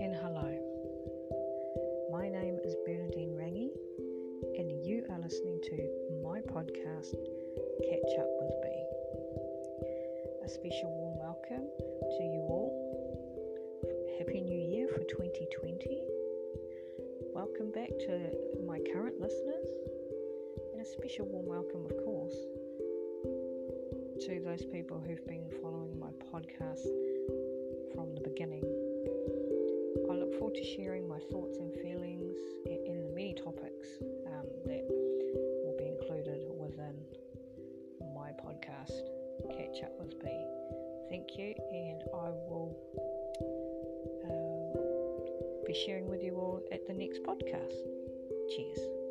and hello. My name is Bernadine Rangi, and you are listening to my podcast, Catch Up With Me. A special warm welcome to you all. Happy New Year for 2020. Welcome back to my current listeners, and a special warm welcome, of course, to those people who've been following my podcast from the beginning. To sharing my thoughts and feelings in the many topics um, that will be included within my podcast, Catch Up with B. Thank you, and I will um, be sharing with you all at the next podcast. Cheers.